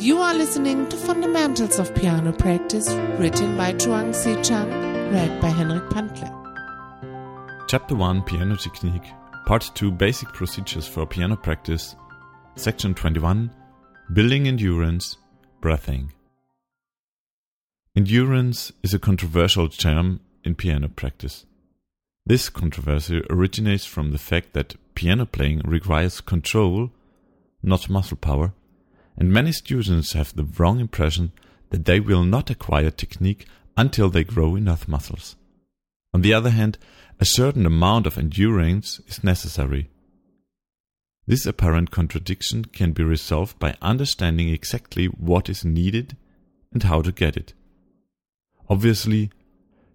You are listening to Fundamentals of Piano Practice, written by Chuan C. Chang, read by Henrik Pantler. Chapter 1 Piano Technique, Part 2 Basic Procedures for Piano Practice, Section 21 Building Endurance, Breathing. Endurance is a controversial term in piano practice. This controversy originates from the fact that piano playing requires control, not muscle power, and many students have the wrong impression that they will not acquire technique until they grow enough muscles. On the other hand, a certain amount of endurance is necessary. This apparent contradiction can be resolved by understanding exactly what is needed and how to get it. Obviously,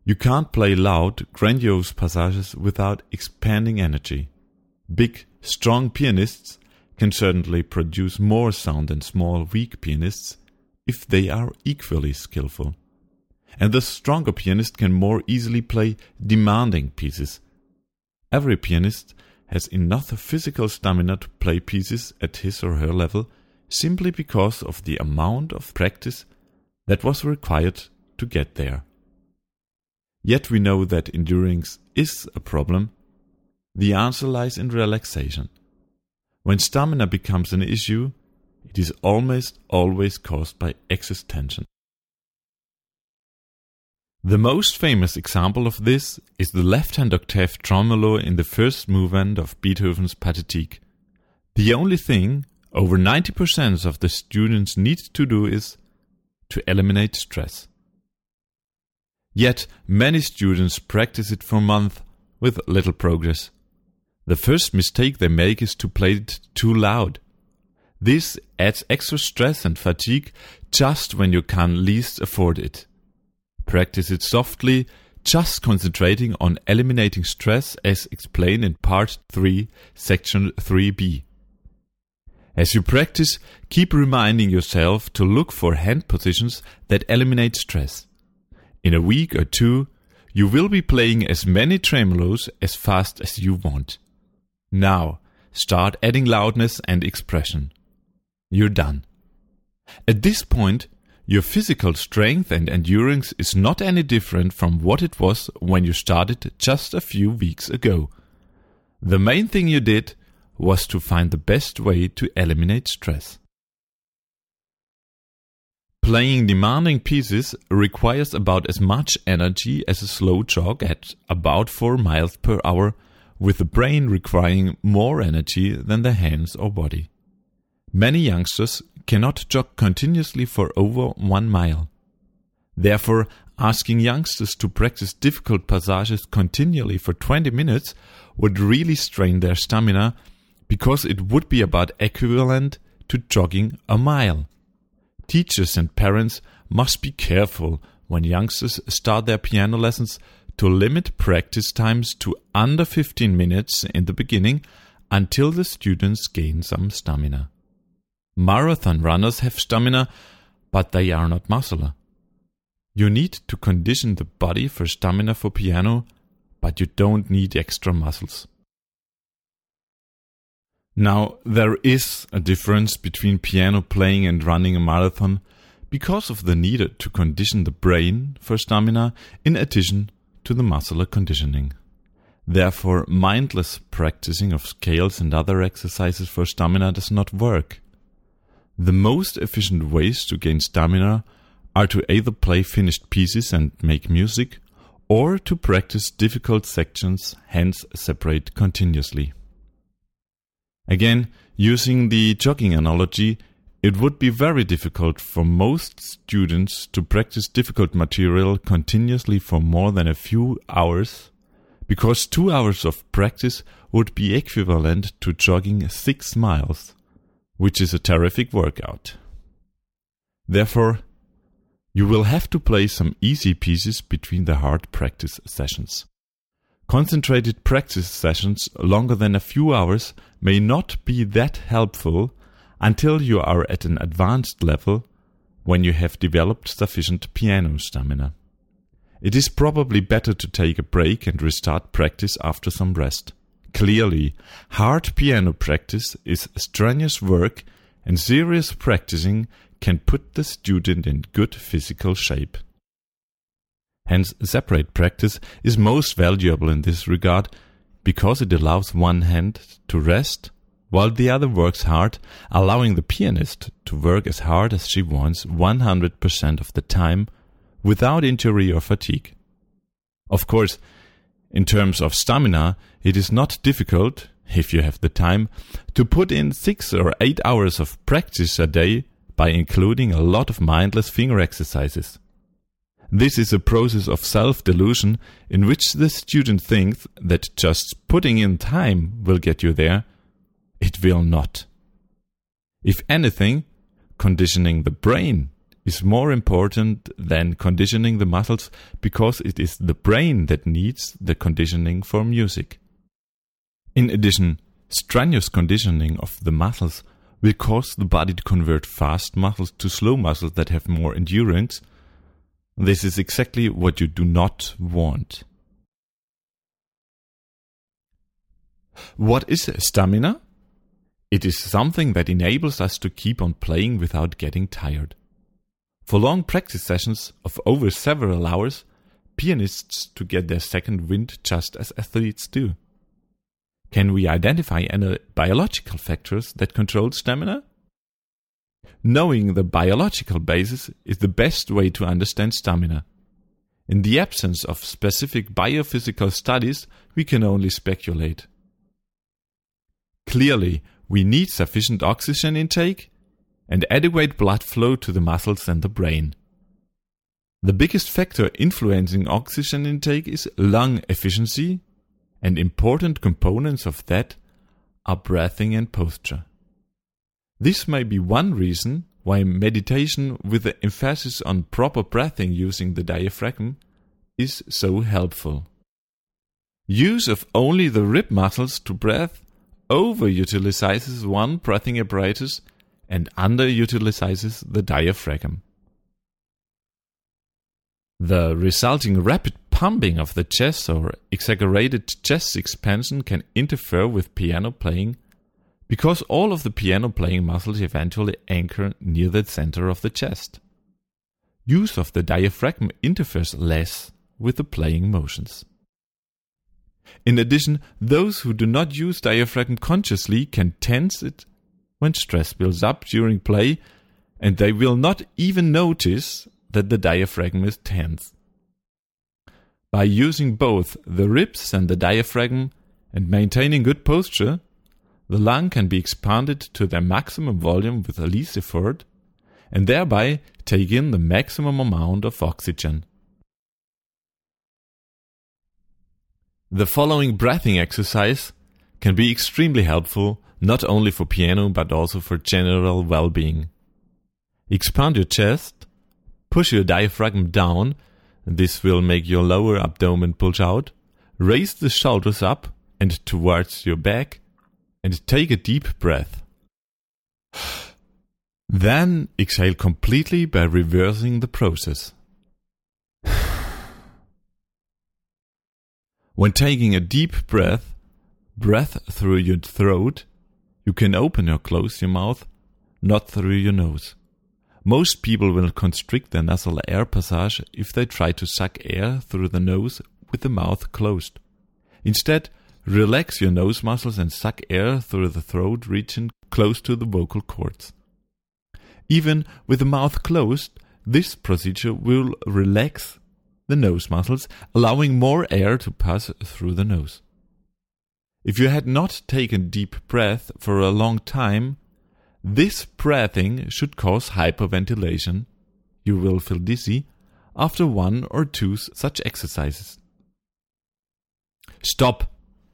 you can't play loud, grandiose passages without expanding energy. Big, strong pianists can certainly produce more sound than small, weak pianists if they are equally skillful. And the stronger pianist can more easily play demanding pieces. Every pianist has enough physical stamina to play pieces at his or her level simply because of the amount of practice that was required to get there. Yet we know that endurance is a problem. The answer lies in relaxation. When stamina becomes an issue, it is almost always caused by excess tension. The most famous example of this is the left-hand octave tremolo in the first movement of Beethoven's Pathetique. The only thing over 90% of the students need to do is to eliminate stress. Yet many students practice it for months with little progress. The first mistake they make is to play it too loud. This adds extra stress and fatigue just when you can least afford it. Practice it softly, just concentrating on eliminating stress as explained in part 3, section 3b. As you practice, keep reminding yourself to look for hand positions that eliminate stress. In a week or two, you will be playing as many tremolos as fast as you want. Now, start adding loudness and expression. You're done. At this point, your physical strength and endurance is not any different from what it was when you started just a few weeks ago. The main thing you did was to find the best way to eliminate stress. Playing demanding pieces requires about as much energy as a slow jog at about 4 miles per hour with the brain requiring more energy than the hands or body. Many youngsters cannot jog continuously for over one mile. Therefore, asking youngsters to practice difficult passages continually for 20 minutes would really strain their stamina because it would be about equivalent to jogging a mile. Teachers and parents must be careful when youngsters start their piano lessons to limit practice times to under 15 minutes in the beginning until the students gain some stamina. Marathon runners have stamina, but they are not muscular. You need to condition the body for stamina for piano, but you don't need extra muscles. Now, there is a difference between piano playing and running a marathon because of the need to condition the brain for stamina in addition to the muscular conditioning. Therefore, mindless practicing of scales and other exercises for stamina does not work. The most efficient ways to gain stamina are to either play finished pieces and make music, or to practice difficult sections, hands separate continuously. Again, using the jogging analogy, it would be very difficult for most students to practice difficult material continuously for more than a few hours, because two hours of practice would be equivalent to jogging six miles, which is a terrific workout. Therefore, you will have to play some easy pieces between the hard practice sessions. Concentrated practice sessions longer than a few hours may not be that helpful until you are at an advanced level when you have developed sufficient piano stamina. It is probably better to take a break and restart practice after some rest. Clearly, hard piano practice is strenuous work and serious practicing can put the student in good physical shape. Hands separate practice is most valuable in this regard because it allows one hand to rest while the other works hard, allowing the pianist to work as hard as she wants 100% of the time without injury or fatigue. Of course, in terms of stamina, it is not difficult, if you have the time, to put in six or eight hours of practice a day by including a lot of mindless finger exercises. This is a process of self-delusion in which the student thinks that just putting in time will get you there. It will not. If anything, conditioning the brain is more important than conditioning the muscles because it is the brain that needs the conditioning for music. In addition, strenuous conditioning of the muscles will cause the body to convert fast muscles to slow muscles that have more endurance this is exactly what you do not want. What is stamina? It is something that enables us to keep on playing without getting tired. For long practice sessions of over several hours, pianists to get their second wind just as athletes do. Can we identify any biological factors that control stamina? Knowing the biological basis is the best way to understand stamina. In the absence of specific biophysical studies, we can only speculate. Clearly, we need sufficient oxygen intake and adequate blood flow to the muscles and the brain. The biggest factor influencing oxygen intake is lung efficiency, and important components of that are breathing and posture. This may be one reason why meditation with the emphasis on proper breathing using the diaphragm is so helpful. Use of only the rib muscles to breathe overutilizes one breathing apparatus and underutilizes the diaphragm. The resulting rapid pumping of the chest or exaggerated chest expansion can interfere with piano playing because all of the piano playing muscles eventually anchor near the center of the chest. Use of the diaphragm interferes less with the playing motions. In addition, those who do not use diaphragm consciously can tense it when stress builds up during play, and they will not even notice that the diaphragm is tense. By using both the ribs and the diaphragm and maintaining good posture, the lung can be expanded to their maximum volume with the least effort and thereby take in the maximum amount of oxygen. The following breathing exercise can be extremely helpful not only for piano but also for general well-being. Expand your chest, push your diaphragm down, this will make your lower abdomen bulge out, raise the shoulders up and towards your back, and take a deep breath. Then exhale completely by reversing the process. When taking a deep breath, breath through your throat, you can open or close your mouth, not through your nose. Most people will constrict their nasal air passage if they try to suck air through the nose with the mouth closed. Instead, Relax your nose muscles and suck air through the throat region close to the vocal cords. Even with the mouth closed, this procedure will relax the nose muscles, allowing more air to pass through the nose. If you had not taken deep breath for a long time, this breathing should cause hyperventilation. You will feel dizzy after one or two such exercises. Stop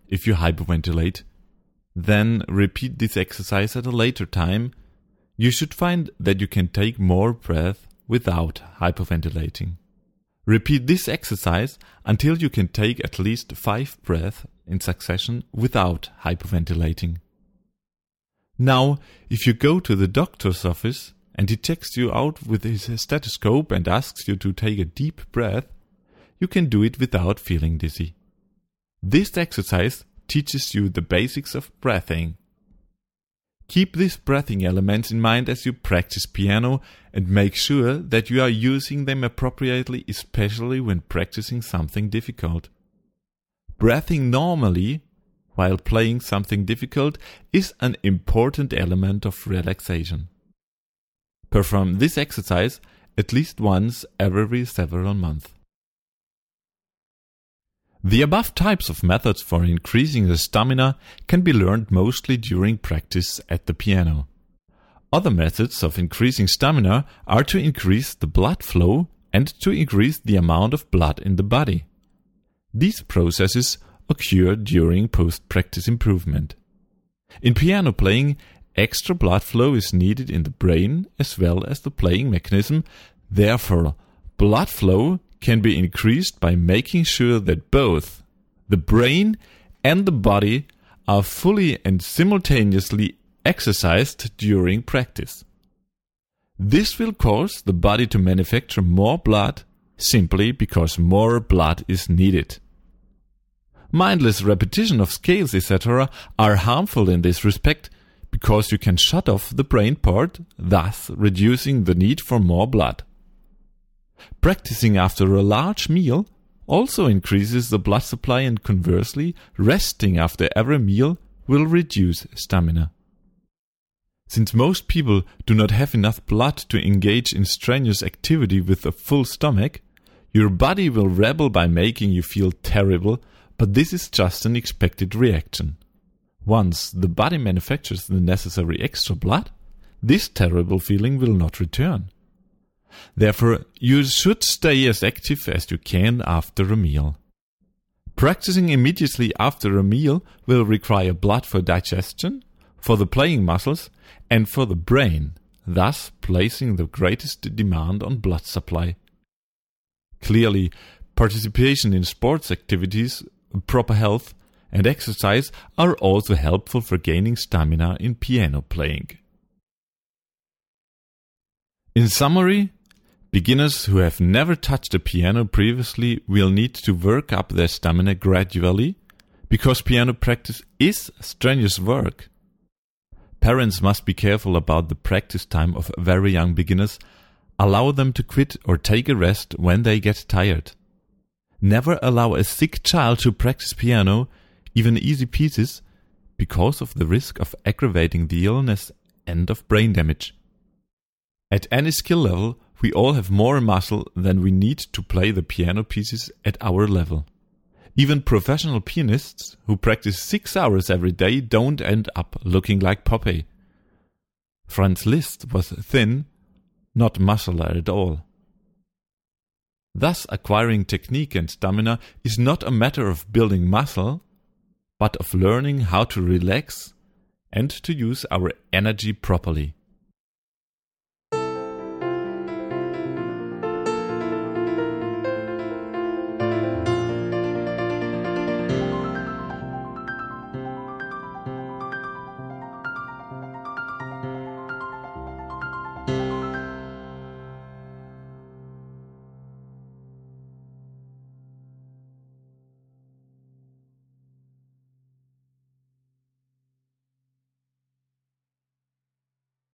if you hyperventilate. Then repeat this exercise at a later time. You should find that you can take more breath without hyperventilating. Repeat this exercise until you can take at least five breaths in succession without hyperventilating. Now, if you go to the doctor's office and he checks you out with his stethoscope and asks you to take a deep breath, you can do it without feeling dizzy. This exercise teaches you the basics of breathing. Keep these breathing elements in mind as you practice piano and make sure that you are using them appropriately, especially when practicing something difficult. Breathing normally while playing something difficult is an important element of relaxation. Perform this exercise at least once every several months. The above types of methods for increasing the stamina can be learned mostly during practice at the piano. Other methods of increasing stamina are to increase the blood flow and to increase the amount of blood in the body. These processes occur during post-practice improvement. In piano playing, extra blood flow is needed in the brain as well as the playing mechanism. Therefore, blood flow can be increased by making sure that both the brain and the body are fully and simultaneously exercised during practice. This will cause the body to manufacture more blood simply because more blood is needed. Mindless repetition of scales, etc., are harmful in this respect because you can shut off the brain part, thus reducing the need for more blood. Practicing after a large meal also increases the blood supply and conversely, resting after every meal will reduce stamina. Since most people do not have enough blood to engage in strenuous activity with a full stomach, your body will rebel by making you feel terrible, but this is just an expected reaction. Once the body manufactures the necessary extra blood, this terrible feeling will not return. Therefore, you should stay as active as you can after a meal. Practicing immediately after a meal will require blood for digestion, for the playing muscles, and for the brain, thus placing the greatest demand on blood supply. Clearly, participation in sports activities, proper health, and exercise are also helpful for gaining stamina in piano playing. In summary, Beginners who have never touched a piano previously will need to work up their stamina gradually because piano practice is strenuous work. Parents must be careful about the practice time of very young beginners. Allow them to quit or take a rest when they get tired. Never allow a sick child to practice piano, even easy pieces, because of the risk of aggravating the illness and of brain damage. At any skill level, we all have more muscle than we need to play the piano pieces at our level. Even professional pianists who practice six hours every day don't end up looking like Popeye. Franz Liszt was thin, not muscular at all. Thus, acquiring technique and stamina is not a matter of building muscle, but of learning how to relax and to use our energy properly.